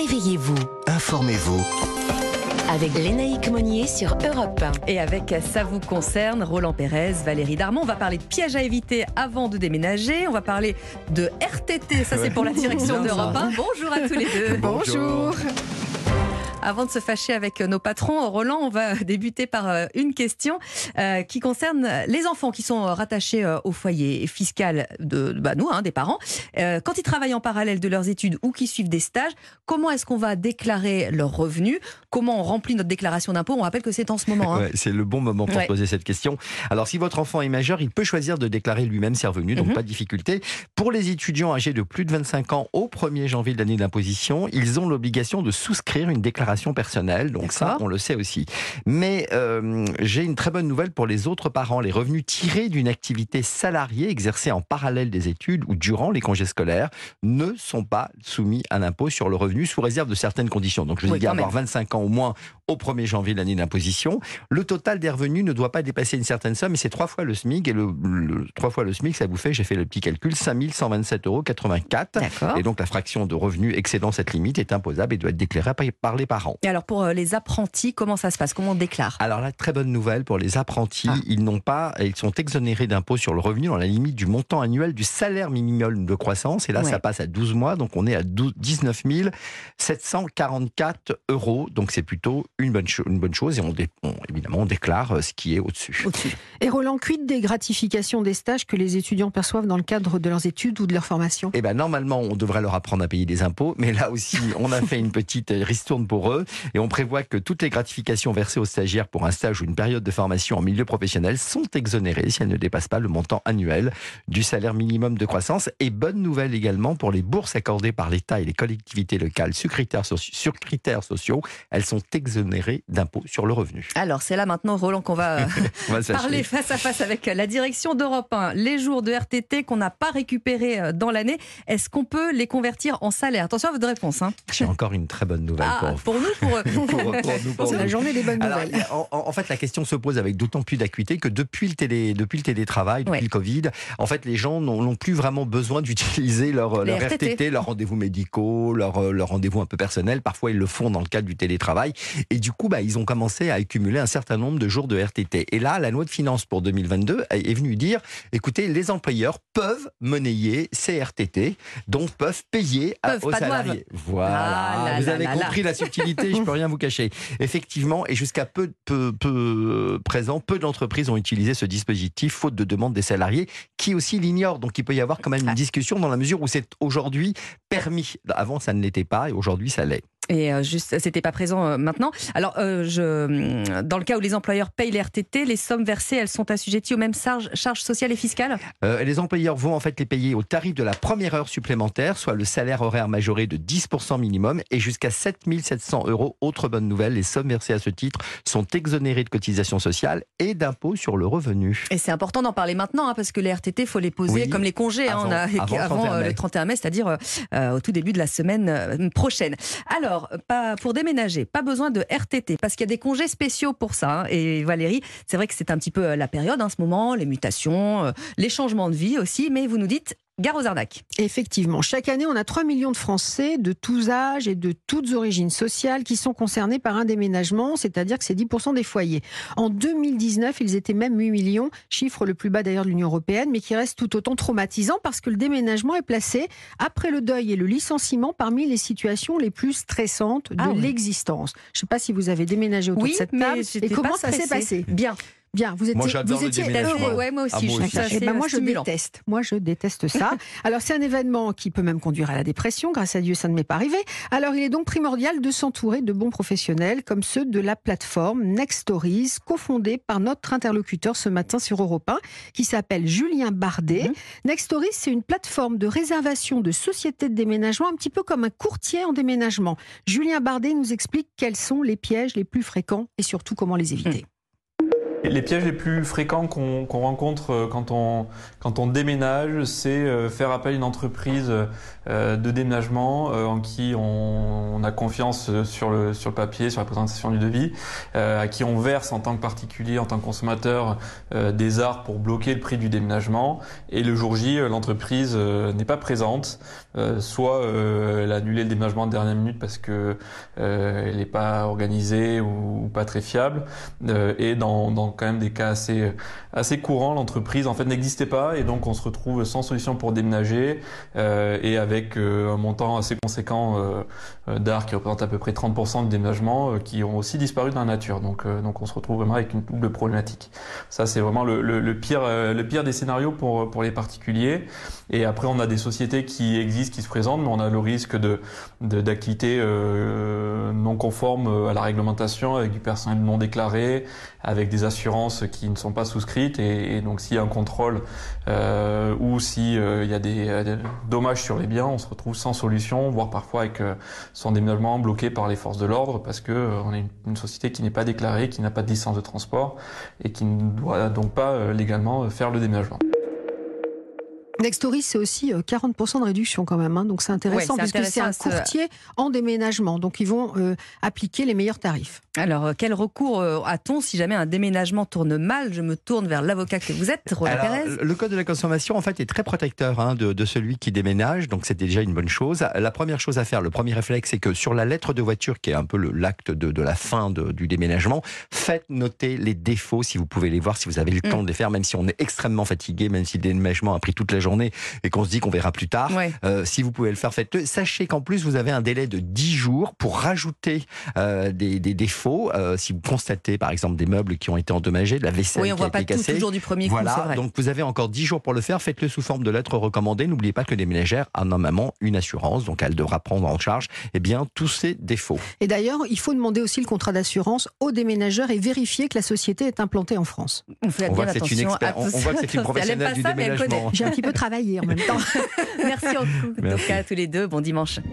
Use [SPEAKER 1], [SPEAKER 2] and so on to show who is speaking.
[SPEAKER 1] Réveillez-vous.
[SPEAKER 2] Informez-vous.
[SPEAKER 1] Avec Lénaïque Monnier sur Europe 1.
[SPEAKER 3] Et avec Ça vous concerne, Roland Pérez, Valérie Darmon, on va parler de pièges à éviter avant de déménager. On va parler de RTT, ça c'est pour la direction d'Europe 1. Bonjour à tous les deux.
[SPEAKER 4] Bonjour.
[SPEAKER 3] Avant de se fâcher avec nos patrons, Roland, on va débuter par euh, une question euh, qui concerne les enfants qui sont rattachés euh, au foyer fiscal de bah, nous, hein, des parents. Euh, quand ils travaillent en parallèle de leurs études ou qui suivent des stages, comment est-ce qu'on va déclarer leurs revenus? Comment on remplit notre déclaration d'impôt On rappelle que c'est en ce moment. hein.
[SPEAKER 4] Ouais, c'est le bon moment pour
[SPEAKER 3] Ouais.
[SPEAKER 4] se poser cette question. Alors, si votre enfant est majeur, il peut choisir de déclarer lui-même ses revenus, donc
[SPEAKER 3] Mhm.
[SPEAKER 4] pas de difficulté. Pour les étudiants âgés de plus de 25 ans au 1er janvier de l'année d'imposition, ils ont l'obligation de souscrire une déclaration personnelle. Donc ça, on le sait aussi. Mais euh, j'ai une très bonne nouvelle pour les autres parents. Les revenus tirés d'une activité salariée exercée en parallèle des études ou durant les congés scolaires ne sont pas soumis à l'impôt sur le revenu sous réserve de certaines conditions. Donc je
[SPEAKER 3] Oui,
[SPEAKER 4] dis avoir
[SPEAKER 3] même.
[SPEAKER 4] 25 ans au moins au 1er janvier de l'année d'imposition. Le total des revenus ne doit pas dépasser une certaine somme et c'est trois fois le SMIC. Et le, trois fois le SMIC, ça vous fait, j'ai fait le petit calcul, 5127,84 euros. Et donc la fraction de revenus excédant cette limite est imposable et doit être déclarée par- les parents.
[SPEAKER 3] Et alors pour euh, les apprentis, comment ça se passe? Comment on déclare?
[SPEAKER 4] Alors la très bonne nouvelle pour les apprentis,
[SPEAKER 3] Ah.
[SPEAKER 4] ils n'ont pas, ils sont exonérés d'impôt sur le revenu dans la limite du montant annuel du salaire minimum de croissance. Et là,
[SPEAKER 3] Ouais.
[SPEAKER 4] ça passe à 12 mois, donc on est à 12 19 744 euros. Donc c'est plutôt une bonne, cho- une bonne chose et on, évidemment on déclare euh, ce qui est au-dessus.
[SPEAKER 5] Et Roland, quid des gratifications des stages que les étudiants perçoivent dans le cadre de leurs études ou de leur formation?
[SPEAKER 4] Eh ben normalement, on devrait leur apprendre à payer des impôts, mais là aussi, on a fait une petite euh, ristourne pour eux et on prévoit que toutes les gratifications versées aux stagiaires pour un stage ou une période de formation en milieu professionnel sont exonérées si elles ne dépassent pas le montant annuel du salaire minimum de croissance. Et bonne nouvelle également pour les bourses accordées par l'État et les collectivités locales sur critères, soci- sur critères sociaux, elles sont exonérées d'impôts sur le revenu.
[SPEAKER 3] Alors c'est là maintenant, Roland, qu'on va euh,
[SPEAKER 4] va
[SPEAKER 3] parler face à face avec la direction d'Europe 1. Les jours de RTT qu'on n'a pas récupérés euh, dans l'année, est-ce qu'on peut les convertir en salaire? Attention à votre réponse. Hein.
[SPEAKER 4] J'ai encore une très bonne nouvelle
[SPEAKER 3] Ah,
[SPEAKER 4] pour vous.
[SPEAKER 3] pour nous, pour.
[SPEAKER 4] Pour- pour nous, pour
[SPEAKER 5] la journée des bonnes
[SPEAKER 4] Alors,
[SPEAKER 5] nouvelles.
[SPEAKER 4] en, en- en fait, la question se pose avec d'autant plus d'acuité que depuis le, télé, depuis le télétravail, depuis
[SPEAKER 3] Ouais.
[SPEAKER 4] le Covid, en fait, les gens n'ont plus vraiment besoin d'utiliser leur,
[SPEAKER 3] RTT.
[SPEAKER 4] RTT, leurs rendez-vous médicaux, leur, euh, leur rendez-vous un peu personnel. Parfois, ils le font dans le cadre du télétravail. Et du coup, bah, ils ont commencé à accumuler un certain nombre de jours de RTT. Et là, la loi de finances pour 2022 est venue dire, écoutez, les employeurs peuvent monnayer ces RTT, donc peuvent payer à-
[SPEAKER 3] Peuvent,
[SPEAKER 4] aux
[SPEAKER 3] doivent.
[SPEAKER 4] salariés. Voilà,
[SPEAKER 3] Ah là
[SPEAKER 4] vous
[SPEAKER 3] là
[SPEAKER 4] avez
[SPEAKER 3] là
[SPEAKER 4] compris la subtilité, je peux rien vous cacher. Effectivement, et jusqu'à peu, peu, peu présent, peu d'entreprises ont utilisé ce dispositif faute de demande des salariés qui aussi l'ignorent. Donc il peut y avoir quand même une discussion dans la mesure où c'est aujourd'hui permis. Avant, ça ne l'était pas et aujourd'hui, ça l'est.
[SPEAKER 3] Et euh, juste, c'était pas présent euh, maintenant. Alors, euh, je, dans le cas où les employeurs payent les RTT, les sommes versées, elles sont assujetties aux mêmes charges, charges sociales et fiscales?
[SPEAKER 4] Euh, les employeurs vont en fait les payer au tarif de la première heure supplémentaire, soit le salaire horaire majoré de 10% minimum et jusqu'à 7700 euros. Autre bonne nouvelle, les sommes versées à ce titre sont exonérées de cotisations sociales et d'impôts sur le revenu.
[SPEAKER 3] Et c'est important d'en parler maintenant, hein, parce que les RTT, faut les poser
[SPEAKER 4] Oui,
[SPEAKER 3] comme les congés, hein, on a-
[SPEAKER 4] avant- avant le 31
[SPEAKER 3] euh,
[SPEAKER 4] mai.
[SPEAKER 3] le 31 mai, c'est-à-dire euh, au tout début de la semaine prochaine. Alors, pas, pour déménager, pas besoin de RTT, parce qu'il y a des congés spéciaux pour ça. hein. Et Valérie, c'est vrai que c'est un petit peu euh, la période en ce moment, les mutations, euh, les changements de vie aussi, mais vous nous dites gare aux arnaques.
[SPEAKER 5] Effectivement, chaque année, on a 3 millions de Français de tous âges et de toutes origines sociales qui sont concernés par un déménagement, c'est-à-dire que c'est 10% des foyers. En 2019, ils étaient même 8 millions, chiffre le plus bas d'ailleurs de l'Union européenne, mais qui reste tout autant traumatisant parce que le déménagement est placé, après le deuil et le licenciement, parmi les situations les plus stressantes de
[SPEAKER 3] Ah oui.
[SPEAKER 5] l'existence. Je ne sais pas si vous avez déménagé autour
[SPEAKER 3] Oui,
[SPEAKER 5] de cette
[SPEAKER 3] mais
[SPEAKER 5] table. Et comment ça s'est passé
[SPEAKER 3] Bien.
[SPEAKER 5] Bien, vous étiez,
[SPEAKER 4] j'adore
[SPEAKER 5] vous
[SPEAKER 4] le
[SPEAKER 5] étiez
[SPEAKER 4] déménagement.
[SPEAKER 5] heureux.
[SPEAKER 3] Ouais, moi aussi,
[SPEAKER 4] Ah,
[SPEAKER 3] je
[SPEAKER 4] moi aussi.
[SPEAKER 3] ça
[SPEAKER 5] Eh ben, moi,
[SPEAKER 3] euh,
[SPEAKER 5] je déteste. Moi, je déteste ça. Alors, c'est un événement qui peut même conduire à la dépression. Grâce à Dieu, ça ne m'est pas arrivé. Alors, il est donc primordial de s'entourer de bons professionnels comme ceux de la plateforme Next Stories, cofondée par notre interlocuteur ce matin sur Europe 1, qui s'appelle Julien Bardet. Next Stories, c'est une plateforme de réservation de sociétés de déménagement, un petit peu comme un courtier en déménagement. Julien Bardet nous explique quels sont les pièges les plus fréquents et surtout comment les éviter.
[SPEAKER 2] Les pièges les plus fréquents qu'on rencontre euh, quand on, quand on déménage, c'est euh, faire appel à une entreprise euh, de déménagement en qui on, a confiance sur le, sur le papier, sur la présentation du devis, à qui on verse en tant que particulier, en tant que consommateur, des arts pour bloquer le prix du déménagement. Et le jour J, l'entreprise n'est pas présente, soit elle a annulé le déménagement de dernière minute parce que elle n'est pas organisée ou, pas très fiable. et dans, dans quand même des cas assez, assez courants. L'entreprise en fait n'existait pas et donc on se retrouve sans solution pour déménager euh, et avec euh, un montant assez conséquent euh, d'art qui représente à peu près 30% de déménagement qui ont aussi disparu dans la nature. Donc, donc on se retrouve vraiment avec une double problématique. Ça c'est vraiment le, le, pire, le pire des scénarios pour, pour les particuliers. Et après on a des sociétés qui existent, qui se présentent, mais on a le risque de d'activités non conformes à la réglementation, avec du personnel non déclaré, avec des assurances qui ne sont pas souscrites et, donc s'il y a un contrôle euh, ou s'il euh, y a des, dommages sur les biens, on se retrouve sans solution, voire parfois avec euh, son déménagement bloqué par les forces de l'ordre parce que euh, on est une, société qui n'est pas déclarée, qui n'a pas de licence de transport et qui ne doit donc pas légalement faire le déménagement.
[SPEAKER 5] Nextory, c'est aussi 40% de réduction quand même, hein, donc c'est intéressant puisque c'est un courtier en déménagement, donc ils vont appliquer les meilleurs tarifs.
[SPEAKER 3] Alors, euh, quel recours euh, a-t-on si jamais un déménagement tourne mal? Je me tourne vers l'avocat que vous êtes, Roland Pérez.
[SPEAKER 4] Le code de la consommation, en fait, est très protecteur hein, de, celui qui déménage, donc c'est déjà une bonne chose. La première chose à faire, le premier réflexe, c'est que sur la lettre de voiture, qui est un peu l'acte de, la fin du déménagement, faites noter les défauts si vous pouvez les voir, si vous avez le mm. temps de les faire, même si on est extrêmement fatigué, même si le déménagement a pris toute la journée et qu'on se dit qu'on verra plus tard. Euh, si vous pouvez le faire, faites-le. Sachez qu'en plus, vous avez un délai de 10 jours pour rajouter des défauts euh, si vous constatez par exemple des meubles qui ont été endommagés, de la vaisselle
[SPEAKER 3] oui, on
[SPEAKER 4] qui
[SPEAKER 3] voit pas
[SPEAKER 4] été
[SPEAKER 3] tout, toujours du premier
[SPEAKER 4] coup. Voilà, donc vous avez encore 10 jours pour le faire. Faites-le sous forme de lettre recommandée. N'oubliez pas que les ménagères a normalement une assurance, donc elle devra prendre en charge eh bien, tous ces défauts.
[SPEAKER 5] Et d'ailleurs, il faut demander aussi le contrat d'assurance aux déménageurs et vérifier que la société est implantée en France.
[SPEAKER 3] On fait bien attention à
[SPEAKER 4] On, voit que c'est une professionnelle du déménagement.
[SPEAKER 5] J'ai un petit peu travaillé en même temps.
[SPEAKER 3] Merci en tout cas à tous les deux. Bon dimanche.